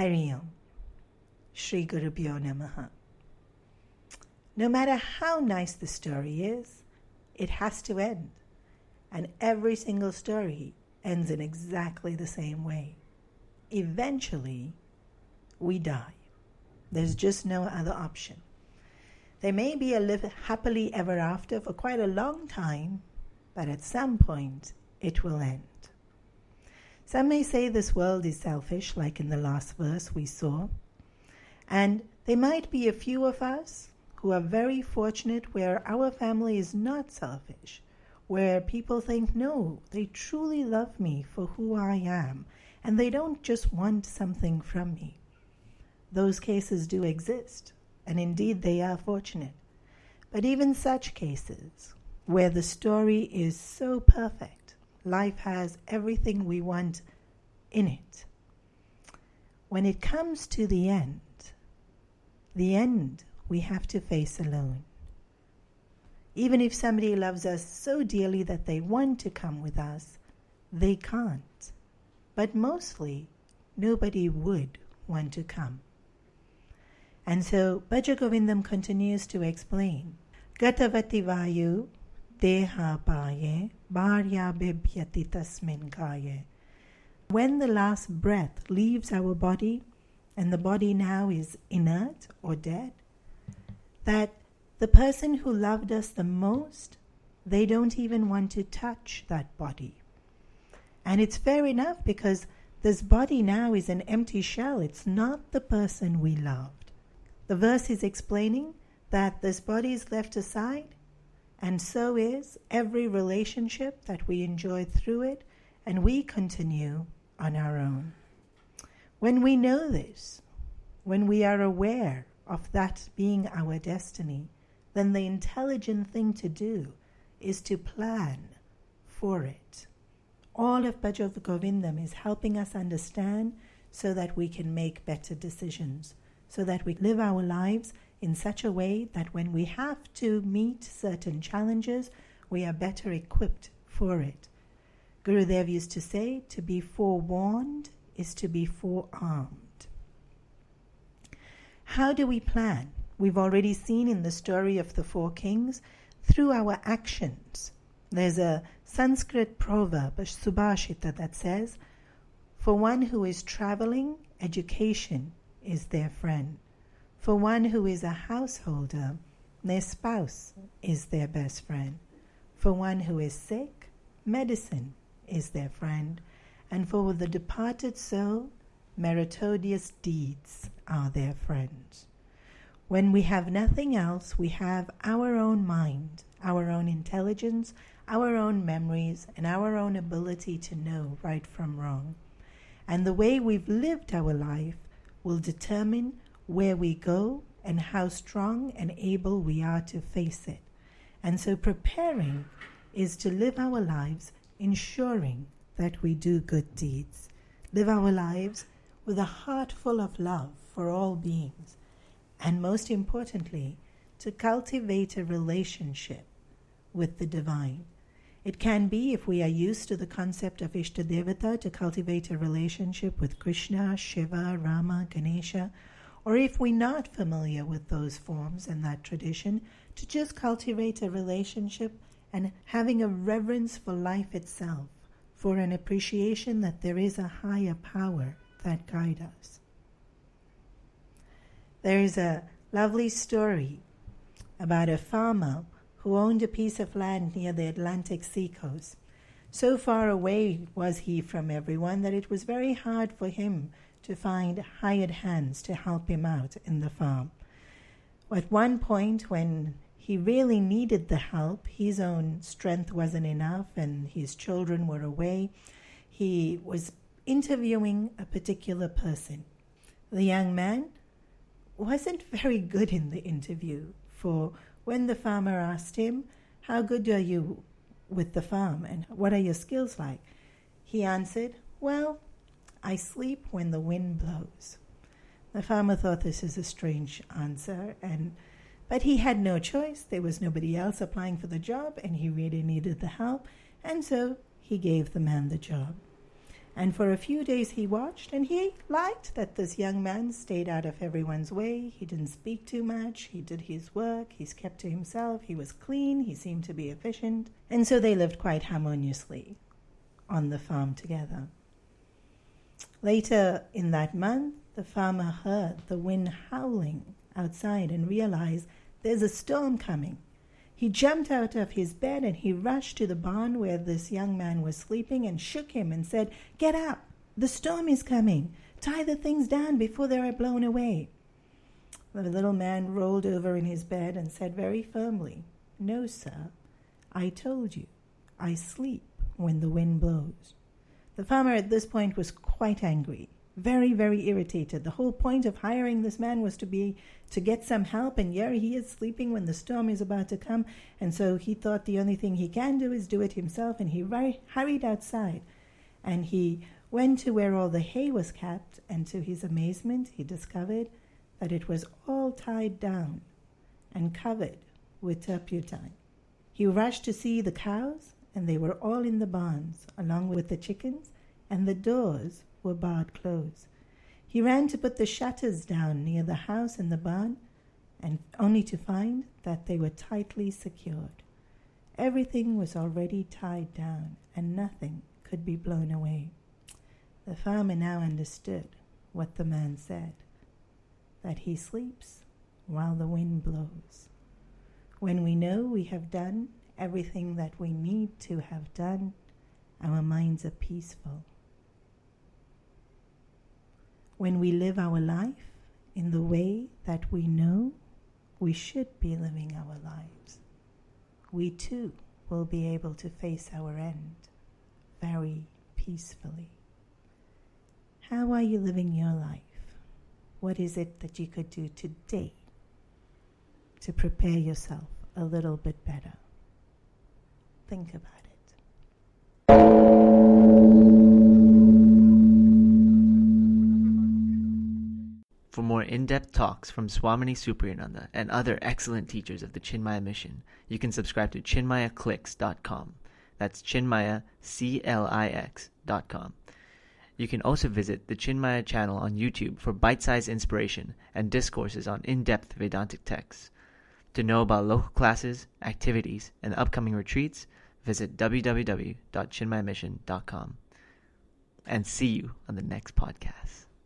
Hari Om. Sri Guru Bhyo Namaha. No matter how nice the story is, it has to end. And every single story ends in exactly the same way. Eventually, we die. There's just no other option. They may be a live happily ever after for quite a long time, but at some point it will end. Some may say this world is selfish, like in the last verse we saw, and there might be a few of us who are very fortunate where our family is not selfish, where people think, no, they truly love me for who I am, and they don't just want something from me. Those cases do exist, and indeed they are fortunate. But even such cases, where the story is so perfect, life has everything we want in it. When it comes to the end, the end we have to face alone. Even if somebody loves us so dearly that they want to come with us, they can't. But mostly, nobody would want to come. And so Bhaja Govindam continues to explain Gatavati Vayu Deha When the last breath leaves our body, and the body now is inert or dead, that the person who loved us the most, they don't even want to touch that body. And it's fair enough because this body now is an empty shell. It's not the person we loved. The verse is explaining that this body is left aside, and so is every relationship that we enjoyed through it, and we continue on our own. When we know this, when we are aware of that being our destiny, then the intelligent thing to do is to plan for it. All of Bhaja Govindam is helping us understand so that we can make better decisions, so that we live our lives in such a way that when we have to meet certain challenges, we are better equipped for it. Gurudev used to say, to be forewarned is to be forearmed. How do we plan? We've already seen in the story of the four kings through our actions. There's a Sanskrit proverb, a subhashita, that says, For one who is traveling, education is their friend. For one who is a householder, their spouse is their best friend. For one who is sick, medicine is their friend. And for the departed soul, meritorious deeds are their friend. When we have nothing else, we have our own mind, our own intelligence, our own memories, and our own ability to know right from wrong. And the way we've lived our life will determine where we go and how strong and able we are to face it. And so preparing is to live our lives ensuring that we do good deeds, live our lives with a heart full of love for all beings, and most importantly, to cultivate a relationship with the divine. It can be, if we are used to the concept of Ishtadevata, to cultivate a relationship with Krishna, Shiva, Rama, Ganesha, or if we're not familiar with those forms and that tradition, to just cultivate a relationship and having a reverence for life itself, for an appreciation that there is a higher power that guides us. There is a lovely story about a farmer who owned a piece of land near the Atlantic seacoast. So far away was he from everyone that it was very hard for him to find hired hands to help him out in the farm. At one point, when he really needed the help, his own strength wasn't enough, and his children were away, he was interviewing a particular person. The young man wasn't very good in the interview, for when the farmer asked him, How good are you with the farm and what are your skills like? He answered, Well, I sleep when the wind blows. The farmer thought this is a strange answer, and but he had no choice. There was nobody else applying for the job, and he really needed the help, and so he gave the man the job. And for a few days he watched, and he liked that this young man stayed out of everyone's way. He didn't speak too much. He did his work. He's kept to himself. He was clean. He seemed to be efficient. And so they lived quite harmoniously on the farm together. Later in that month, the farmer heard the wind howling outside and realized there's a storm coming. He jumped out of his bed and he rushed to the barn where this young man was sleeping and shook him and said, Get up! The storm is coming! Tie the things down before they are blown away. The little man rolled over in his bed and said very firmly, No, sir, I told you, I sleep when the wind blows. The farmer at this point was quite angry very, very irritated. The whole point of hiring this man was to be to get some help, and here he is sleeping when the storm is about to come. And so he thought the only thing he can do is do it himself, and he ri- hurried outside, and he went to where all the hay was kept, and to his amazement, he discovered that it was all tied down and covered with turpentine. He rushed to see the cows, and they were all in the barns, along with the chickens, and the doors were barred close. He ran to put the shutters down near the house and the barn, and only to find that they were tightly secured. Everything was already tied down, and nothing could be blown away. The farmer now understood what the man said that he sleeps while the wind blows. When we know we have done everything that we need to have done, our minds are peaceful when we live our life in the way that we know we should be living our lives, we too will be able to face our end very peacefully. How are you living your life? What is it that you could do today to prepare yourself a little bit better? Think about it. For more in-depth talks from Swamini Supriyananda and other excellent teachers of the Chinmaya mission, you can subscribe to chinmayaclix.com. That's chinmayaclix.com. You can also visit the Chinmaya channel on YouTube for bite-sized inspiration and discourses on in-depth Vedantic texts. To know about local classes, activities, and upcoming retreats, visit www.chinmayamission.com. And see you on the next podcast.